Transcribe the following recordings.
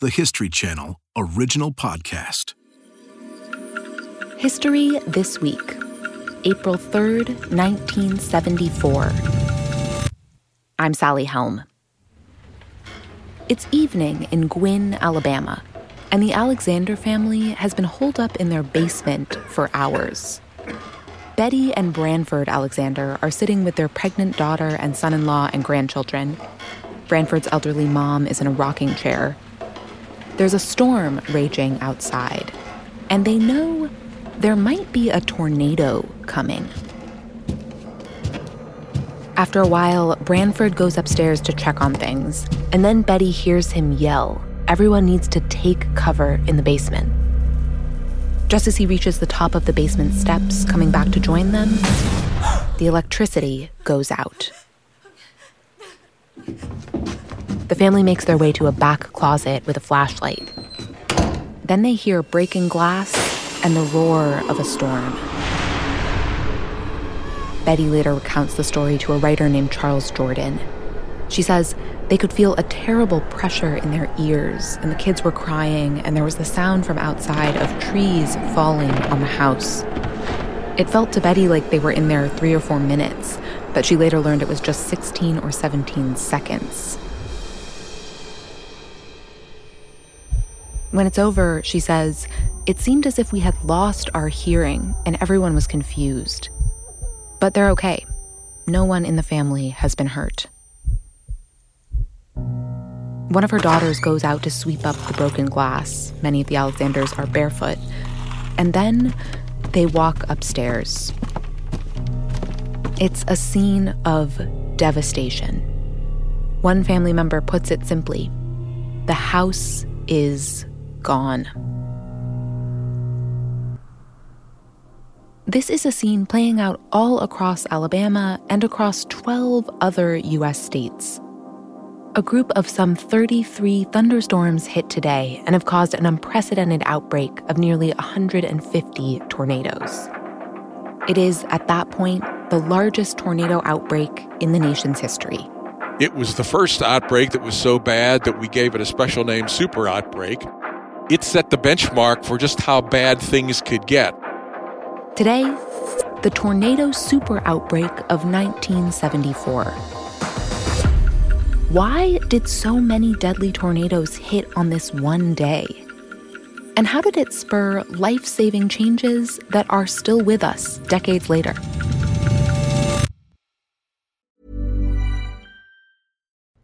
the History Channel original podcast. History This Week, April 3rd, 1974. I'm Sally Helm. It's evening in Guin, Alabama, and the Alexander family has been holed up in their basement for hours. Betty and Branford Alexander are sitting with their pregnant daughter and son in law and grandchildren. Branford's elderly mom is in a rocking chair. There's a storm raging outside, and they know there might be a tornado coming. After a while, Branford goes upstairs to check on things, and then Betty hears him yell, Everyone needs to take cover in the basement. Just as he reaches the top of the basement steps, coming back to join them, the electricity goes out. The family makes their way to a back closet with a flashlight. Then they hear breaking glass and the roar of a storm. Betty later recounts the story to a writer named Charles Jordan. She says they could feel a terrible pressure in their ears, and the kids were crying, and there was the sound from outside of trees falling on the house. It felt to Betty like they were in there three or four minutes, but she later learned it was just 16 or 17 seconds. When it's over, she says, it seemed as if we had lost our hearing and everyone was confused. But they're okay. No one in the family has been hurt. One of her daughters goes out to sweep up the broken glass. Many of the Alexanders are barefoot. And then they walk upstairs. It's a scene of devastation. One family member puts it simply the house is gone. This is a scene playing out all across Alabama and across 12 other U.S. states. A group of some 33 thunderstorms hit today and have caused an unprecedented outbreak of nearly 150 tornadoes. It is, at that point, the largest tornado outbreak in the nation's history. It was the first outbreak that was so bad that we gave it a special name, super outbreak it set the benchmark for just how bad things could get. Today, the tornado super outbreak of 1974. Why did so many deadly tornadoes hit on this one day? And how did it spur life saving changes that are still with us decades later?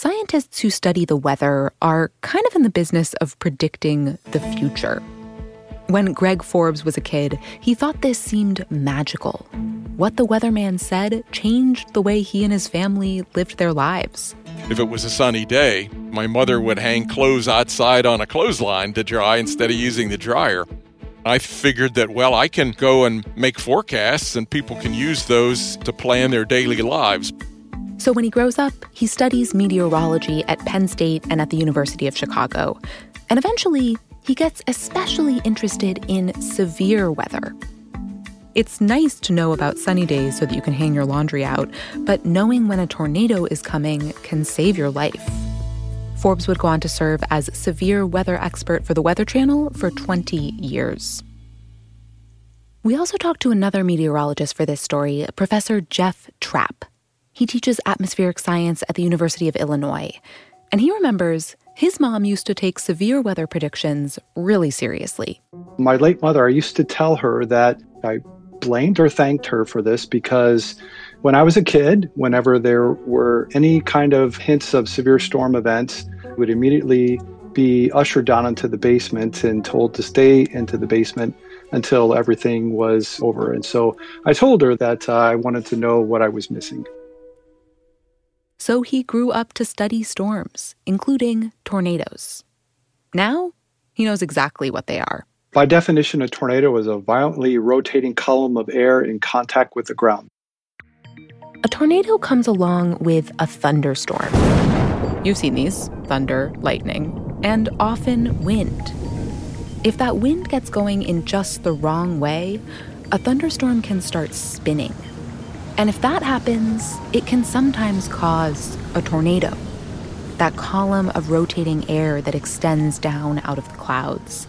Scientists who study the weather are kind of in the business of predicting the future. When Greg Forbes was a kid, he thought this seemed magical. What the weatherman said changed the way he and his family lived their lives. If it was a sunny day, my mother would hang clothes outside on a clothesline to dry instead of using the dryer. I figured that, well, I can go and make forecasts and people can use those to plan their daily lives. So when he grows up, he studies meteorology at Penn State and at the University of Chicago. And eventually, he gets especially interested in severe weather. It's nice to know about sunny days so that you can hang your laundry out, but knowing when a tornado is coming can save your life. Forbes would go on to serve as severe weather expert for the Weather Channel for 20 years. We also talked to another meteorologist for this story, Professor Jeff Trapp. He teaches atmospheric science at the University of Illinois. And he remembers his mom used to take severe weather predictions really seriously. My late mother, I used to tell her that I blamed or thanked her for this because when I was a kid, whenever there were any kind of hints of severe storm events, would immediately be ushered down into the basement and told to stay into the basement until everything was over. And so I told her that uh, I wanted to know what I was missing. So he grew up to study storms, including tornadoes. Now, he knows exactly what they are. By definition, a tornado is a violently rotating column of air in contact with the ground. A tornado comes along with a thunderstorm. You've seen these thunder, lightning, and often wind. If that wind gets going in just the wrong way, a thunderstorm can start spinning. And if that happens, it can sometimes cause a tornado that column of rotating air that extends down out of the clouds.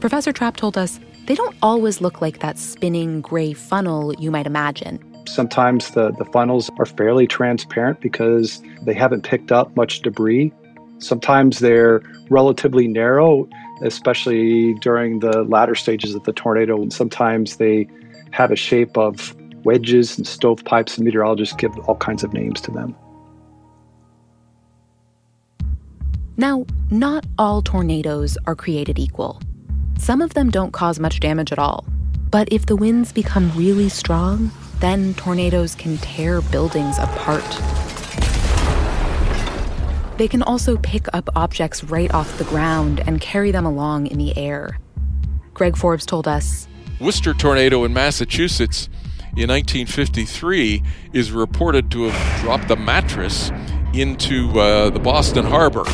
Professor Trapp told us they don't always look like that spinning gray funnel you might imagine. Sometimes the, the funnels are fairly transparent because they haven't picked up much debris. Sometimes they're relatively narrow, especially during the latter stages of the tornado. And sometimes they have a shape of wedges and stovepipes, and meteorologists give all kinds of names to them. Now, not all tornadoes are created equal. Some of them don't cause much damage at all. But if the winds become really strong, then tornadoes can tear buildings apart. They can also pick up objects right off the ground and carry them along in the air. Greg Forbes told us Worcester tornado in Massachusetts in 1953 is reported to have dropped a mattress into uh, the Boston Harbor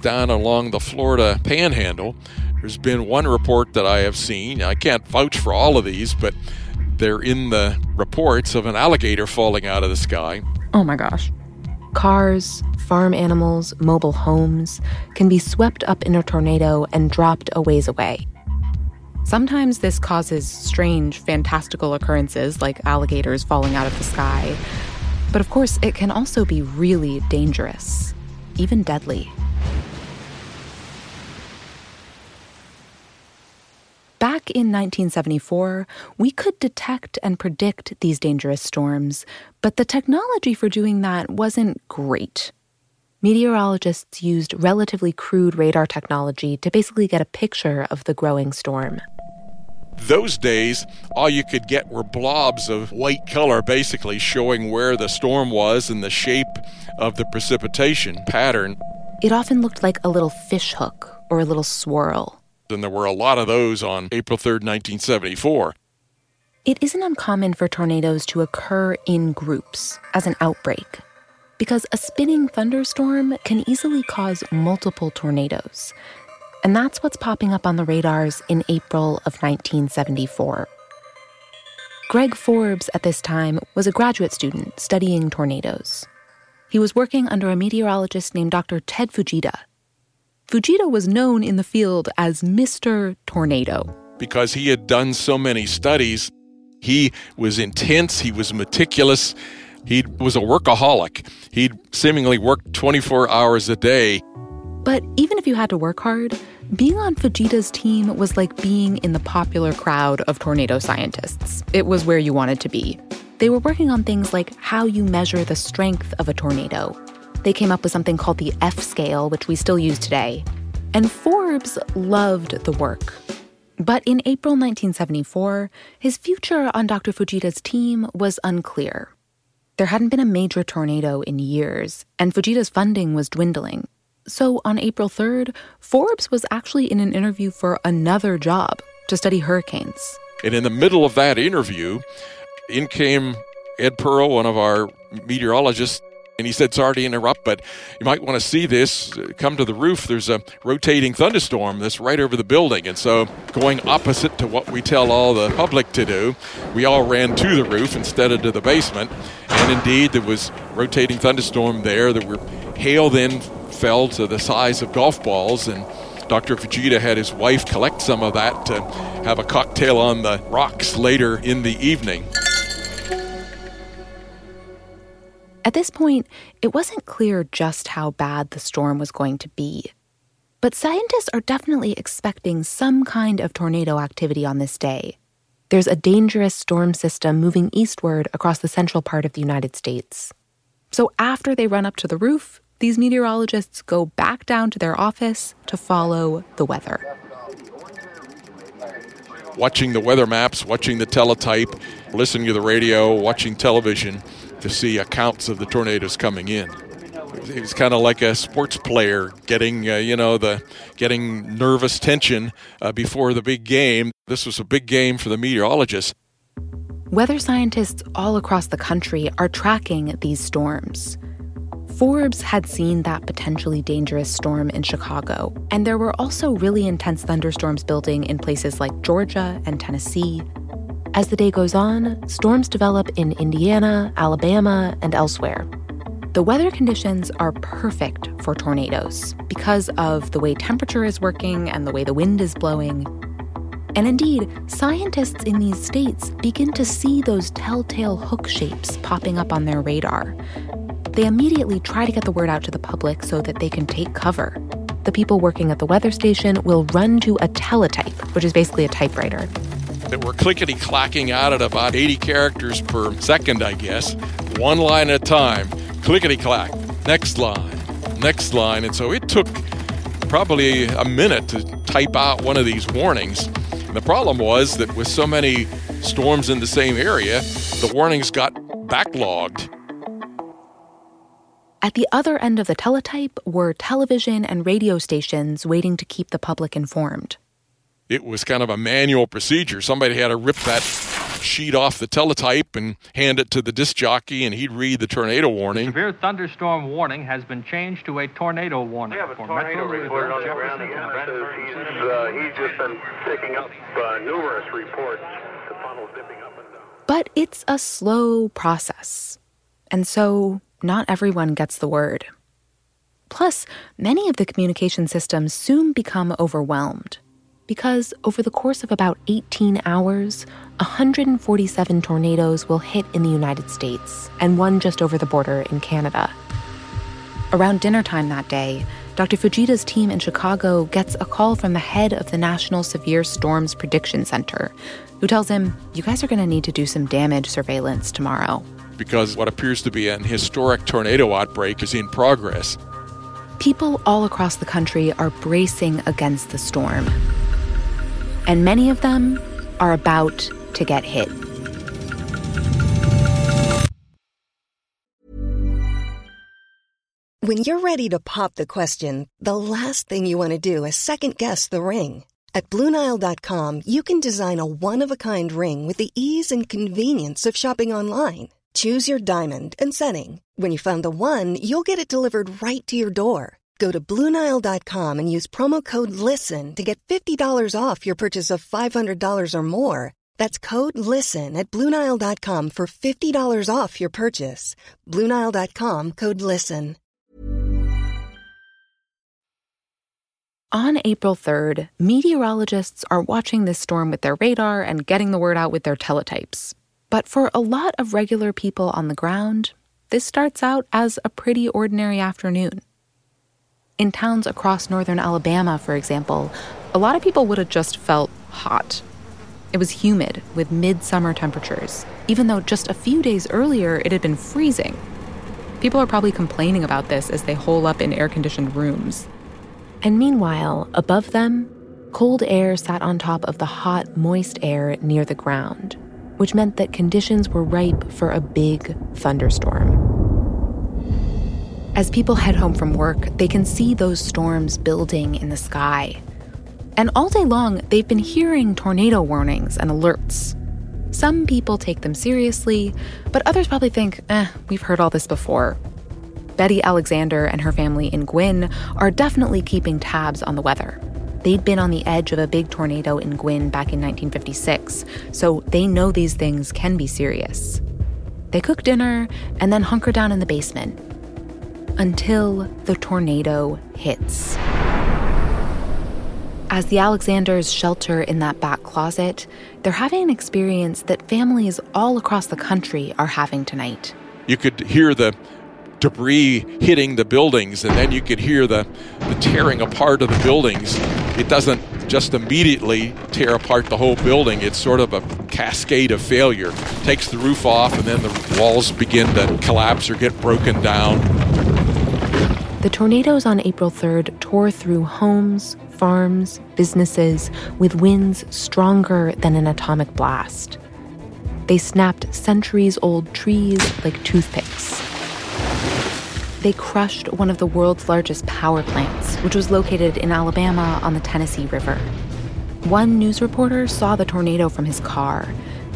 down along the Florida panhandle. There's been one report that I have seen. I can't vouch for all of these, but they're in the reports of an alligator falling out of the sky. Oh my gosh. Cars, farm animals, mobile homes can be swept up in a tornado and dropped a ways away. Sometimes this causes strange, fantastical occurrences like alligators falling out of the sky. But of course, it can also be really dangerous, even deadly. Back in 1974, we could detect and predict these dangerous storms, but the technology for doing that wasn't great. Meteorologists used relatively crude radar technology to basically get a picture of the growing storm. Those days, all you could get were blobs of white color, basically showing where the storm was and the shape of the precipitation pattern. It often looked like a little fish hook or a little swirl. And there were a lot of those on April 3rd, 1974. It isn't uncommon for tornadoes to occur in groups as an outbreak because a spinning thunderstorm can easily cause multiple tornadoes. And that's what's popping up on the radars in April of 1974. Greg Forbes at this time was a graduate student studying tornadoes. He was working under a meteorologist named Dr. Ted Fujita. Fujita was known in the field as Mr. Tornado. Because he had done so many studies, he was intense, he was meticulous, he was a workaholic. He'd seemingly worked 24 hours a day. But even if you had to work hard, being on Fujita's team was like being in the popular crowd of tornado scientists. It was where you wanted to be. They were working on things like how you measure the strength of a tornado. They came up with something called the F scale, which we still use today. And Forbes loved the work. But in April 1974, his future on Dr. Fujita's team was unclear. There hadn't been a major tornado in years, and Fujita's funding was dwindling. So on April 3rd, Forbes was actually in an interview for another job to study hurricanes. And in the middle of that interview, in came Ed Pearl, one of our meteorologists, and he said, Sorry to interrupt, but you might want to see this. Come to the roof. There's a rotating thunderstorm that's right over the building. And so, going opposite to what we tell all the public to do, we all ran to the roof instead of to the basement. And indeed, there was rotating thunderstorm there. There were hail then fell to the size of golf balls. And Dr. Fujita had his wife collect some of that to have a cocktail on the rocks later in the evening. At this point, it wasn't clear just how bad the storm was going to be. But scientists are definitely expecting some kind of tornado activity on this day. There's a dangerous storm system moving eastward across the central part of the United States. So after they run up to the roof, these meteorologists go back down to their office to follow the weather. Watching the weather maps, watching the teletype, listening to the radio, watching television, to see accounts of the tornadoes coming in. It was kind of like a sports player getting, uh, you know, the getting nervous tension uh, before the big game. This was a big game for the meteorologists. Weather scientists all across the country are tracking these storms. Forbes had seen that potentially dangerous storm in Chicago, and there were also really intense thunderstorms building in places like Georgia and Tennessee. As the day goes on, storms develop in Indiana, Alabama, and elsewhere. The weather conditions are perfect for tornadoes because of the way temperature is working and the way the wind is blowing. And indeed, scientists in these states begin to see those telltale hook shapes popping up on their radar. They immediately try to get the word out to the public so that they can take cover. The people working at the weather station will run to a teletype, which is basically a typewriter. That were clickety clacking out at about 80 characters per second, I guess, one line at a time. Clickety clack, next line, next line. And so it took probably a minute to type out one of these warnings. And the problem was that with so many storms in the same area, the warnings got backlogged. At the other end of the teletype were television and radio stations waiting to keep the public informed. It was kind of a manual procedure. Somebody had to rip that sheet off the teletype and hand it to the disc jockey, and he'd read the tornado warning. Severe thunderstorm warning has been changed to a tornado warning. We have a for tornado Metro report on the ground again. Jefferson, It says Brandenburg, he's, uh, he's just been picking up uh, numerous reports. The funnel's dipping up and down. But it's a slow process. And so not everyone gets the word. Plus, many of the communication systems soon become overwhelmed because over the course of about 18 hours, 147 tornadoes will hit in the United States and one just over the border in Canada. Around dinner time that day, Dr. Fujita's team in Chicago gets a call from the head of the National Severe Storms Prediction Center, who tells him, You guys are going to need to do some damage surveillance tomorrow. Because what appears to be an historic tornado outbreak is in progress. People all across the country are bracing against the storm. And many of them are about to get hit. When you're ready to pop the question, the last thing you want to do is second guess the ring. At Bluenile.com, you can design a one of a kind ring with the ease and convenience of shopping online. Choose your diamond and setting. When you find the one, you'll get it delivered right to your door. Go to Bluenile.com and use promo code LISTEN to get $50 off your purchase of $500 or more. That's code LISTEN at Bluenile.com for $50 off your purchase. Bluenile.com code LISTEN. On April 3rd, meteorologists are watching this storm with their radar and getting the word out with their teletypes. But for a lot of regular people on the ground, this starts out as a pretty ordinary afternoon. In towns across northern Alabama, for example, a lot of people would have just felt hot. It was humid with midsummer temperatures, even though just a few days earlier it had been freezing. People are probably complaining about this as they hole up in air conditioned rooms. And meanwhile, above them, cold air sat on top of the hot, moist air near the ground, which meant that conditions were ripe for a big thunderstorm. As people head home from work, they can see those storms building in the sky. And all day long, they've been hearing tornado warnings and alerts. Some people take them seriously, but others probably think, eh, we've heard all this before. Betty Alexander and her family in Guin are definitely keeping tabs on the weather. They'd been on the edge of a big tornado in Guin back in 1956, so they know these things can be serious. They cook dinner and then hunker down in the basement until the tornado hits. As the Alexanders shelter in that back closet, they're having an experience that families all across the country are having tonight. You could hear the debris hitting the buildings, and then you could hear the, the tearing apart of the buildings. It doesn't just immediately tear apart the whole building, it's sort of a cascade of failure. Takes the roof off, and then the walls begin to collapse or get broken down. The tornadoes on April 3rd tore through homes, farms, businesses with winds stronger than an atomic blast. They snapped centuries old trees like toothpicks. They crushed one of the world's largest power plants, which was located in Alabama on the Tennessee River. One news reporter saw the tornado from his car.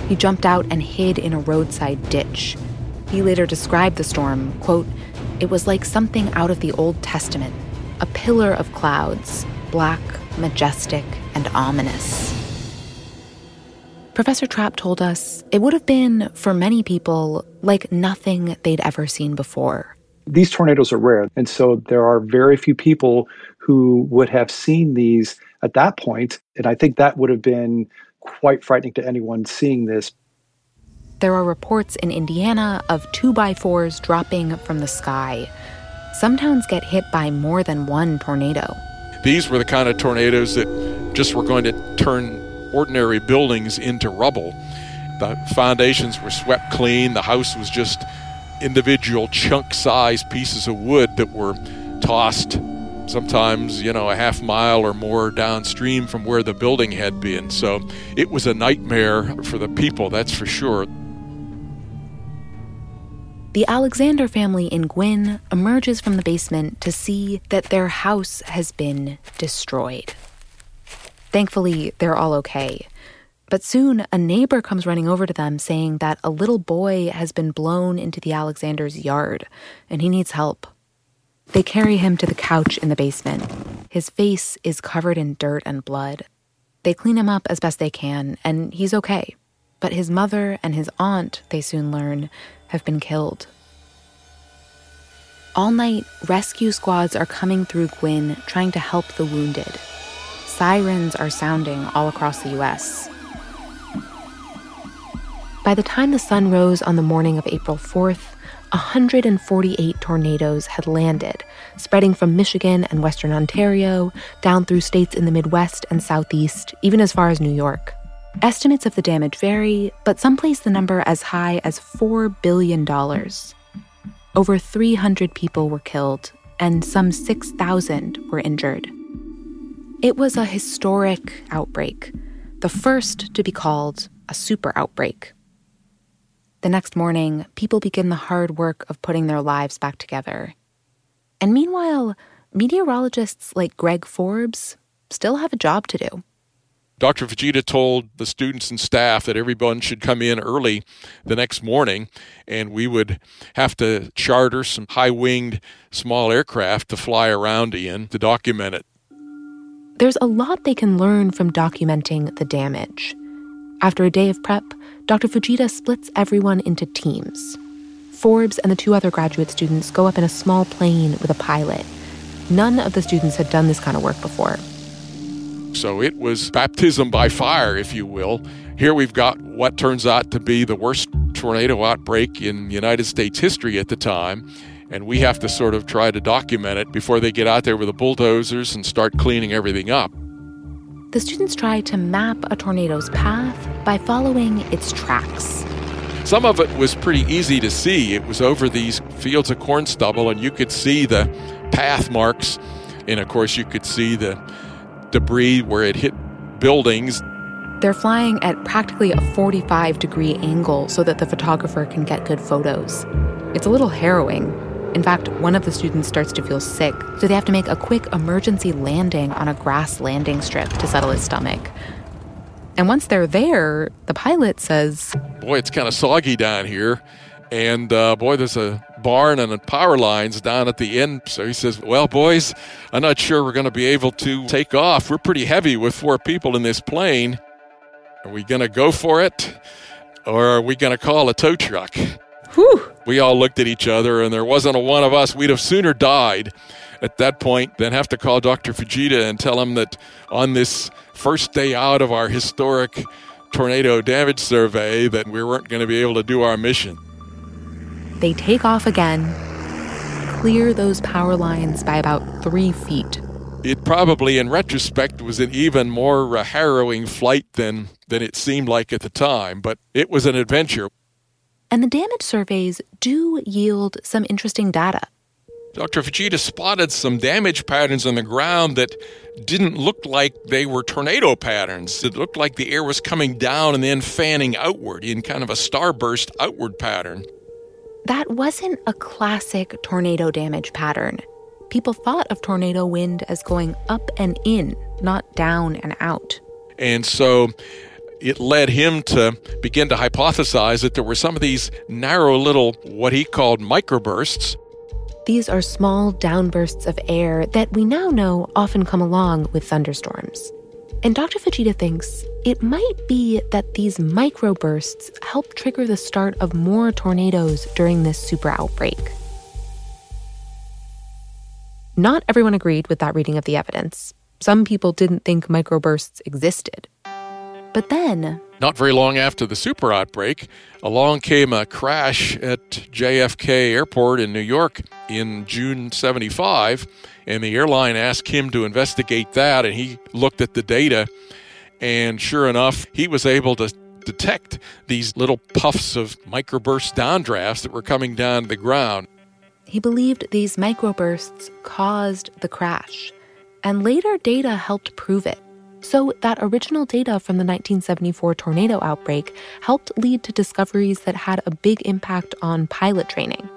He jumped out and hid in a roadside ditch. He later described the storm, quote, "It was like something out of the Old Testament, a pillar of clouds, black, majestic, and ominous." Professor Trapp told us it would have been, for many people, like nothing they'd ever seen before. These tornadoes are rare, and so there are very few people who would have seen these at that point. point, and I think that would have been quite frightening to anyone seeing this. There are reports in Indiana of two by fours dropping from the sky. Some towns get hit by more than one tornado. These were the kind of tornadoes that just were going to turn ordinary buildings into rubble. The foundations were swept clean, the house was just individual chunk sized pieces of wood that were tossed sometimes, you know, a half mile or more downstream from where the building had been. So it was a nightmare for the people, that's for sure. The Alexander family in Guin emerges from the basement to see that their house has been destroyed. Thankfully, they're all okay. But soon, a neighbor comes running over to them saying that a little boy has been blown into the Alexander's yard and he needs help. They carry him to the couch in the basement. His face is covered in dirt and blood. They clean him up as best they can, and he's okay. But his mother and his aunt, they soon learn, have been killed. All night, rescue squads are coming through Guin trying to help the wounded. Sirens are sounding all across the US. By the time the sun rose on the morning of April 4th, 148 tornadoes had landed, spreading from Michigan and Western Ontario down through states in the Midwest and Southeast, even as far as New York. Estimates of the damage vary, but some place the number as high as $4 billion. Over 300 people were killed, and some 6,000 were injured. It was a historic outbreak, the first to be called a super outbreak. The next morning, people begin the hard work of putting their lives back together. And meanwhile, meteorologists like Greg Forbes still have a job to do. Dr. Fujita told the students and staff that everyone should come in early the next morning, and we would have to charter some high winged small aircraft to fly around in to document it. There's a lot they can learn from documenting the damage. After a day of prep, Dr. Fujita splits everyone into teams. Forbes and the two other graduate students go up in a small plane with a pilot. None of the students had done this kind of work before. So it was baptism by fire, if you will. Here we've got what turns out to be the worst tornado outbreak in United States history at the time, and we have to sort of try to document it before they get out there with the bulldozers and start cleaning everything up. The students try to map a tornado's path by following its tracks. Some of it was pretty easy to see. It was over these fields of corn stubble, and you could see the path marks. And of course, you could see the debris where it hit buildings. They're flying at practically a 45 degree angle so that the photographer can get good photos. It's a little harrowing. In fact, one of the students starts to feel sick, so they have to make a quick emergency landing on a grass landing strip to settle his stomach. And once they're there, the pilot says, Boy, it's kind of soggy down here. And uh, boy, there's a barn and power lines down at the end. So he says, Well, boys, I'm not sure we're going to be able to take off. We're pretty heavy with four people in this plane. Are we going to go for it? Or are we going to call a tow truck? Whew. We all looked at each other, and there wasn't a one of us. We'd have sooner died at that point than have to call Dr. Fujita and tell him that on this first day out of our historic tornado damage survey that we weren't going to be able to do our mission. They take off again, clear those power lines by about three feet. It probably, in retrospect, was an even more uh, harrowing flight than, than it seemed like at the time, but it was an adventure. And the damage surveys do yield some interesting data. Dr. Fujita spotted some damage patterns on the ground that didn't look like they were tornado patterns. It looked like the air was coming down and then fanning outward in kind of a starburst outward pattern. That wasn't a classic tornado damage pattern. People thought of tornado wind as going up and in, not down and out. And so it led him to begin to hypothesize that there were some of these narrow little, what he called microbursts, these are small downbursts of air that we now know often come along with thunderstorms. And Dr. Fujita thinks it might be that these microbursts help trigger the start of more tornadoes during this super outbreak. Not everyone agreed with that reading of the evidence. Some people didn't think microbursts existed. But then, not very long after the super outbreak, along came a crash at JFK Airport in New York in June 75, and the airline asked him to investigate that, and he looked at the data, and sure enough, he was able to detect these little puffs of microburst downdrafts that were coming down to the ground. He believed these microbursts caused the crash, and later data helped prove it. So, that original data from the 1974 tornado outbreak helped lead to discoveries that had a big impact on pilot training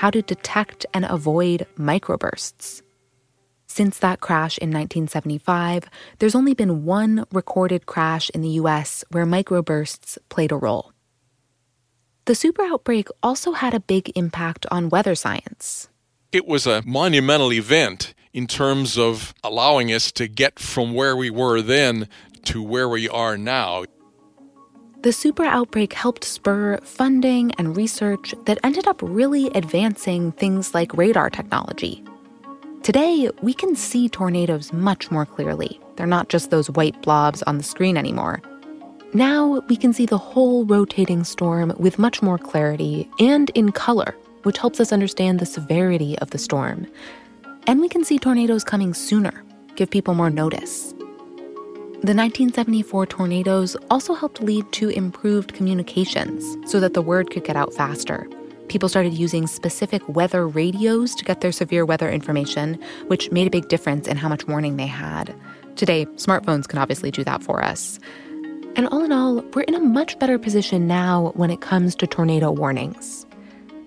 how to detect and avoid microbursts. Since that crash in 1975, there's only been one recorded crash in the US where microbursts played a role. The super outbreak also had a big impact on weather science. It was a monumental event in terms of allowing us to get from where we were then to where we are now. The super outbreak helped spur funding and research that ended up really advancing things like radar technology. Today, we can see tornadoes much more clearly. They're not just those white blobs on the screen anymore. Now, we can see the whole rotating storm with much more clarity and in color, which helps us understand the severity of the storm. And we can see tornadoes coming sooner, give people more notice. The 1974 tornadoes also helped lead to improved communications so that the word could get out faster. People started using specific weather radios to get their severe weather information, which made a big difference in how much warning they had. Today, smartphones can obviously do that for us. And all in all, we're in a much better position now when it comes to tornado warnings.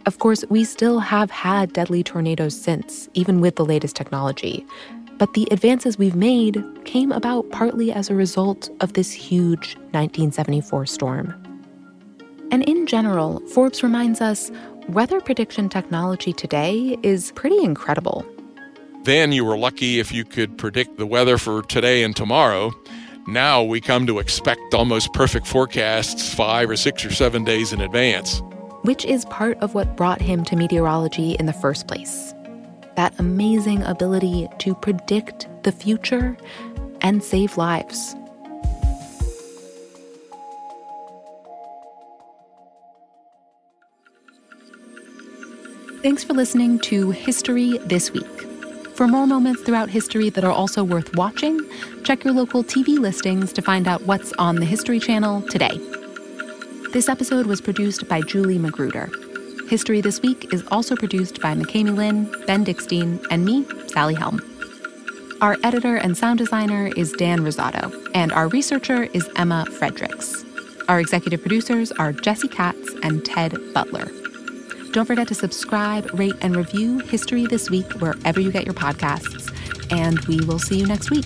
Of course, we still have had deadly tornadoes since, even with the latest technology. But the advances we've made came about partly as a result of this huge 1974 storm. And in general, Forbes reminds us weather prediction technology today is pretty incredible. Then you were lucky if you could predict the weather for today and tomorrow. Now we come to expect almost perfect forecasts five or six or seven days in advance which is part of what brought him to meteorology in the first place. That amazing ability to predict the future and save lives. Thanks for listening to History This Week. For more moments throughout history that are also worth watching, check your local TV listings to find out what's on the History Channel today. This episode was produced by Julie Magruder. History This Week is also produced by McKamey Lynn, Ben Dickstein, and me, Sally Helm. Our editor and sound designer is Dan Rosato, and our researcher is Emma Fredericks. Our executive producers are Jesse Katz and Ted Butler. Don't forget to subscribe, rate, and review History This Week wherever you get your podcasts. And we will see you next week.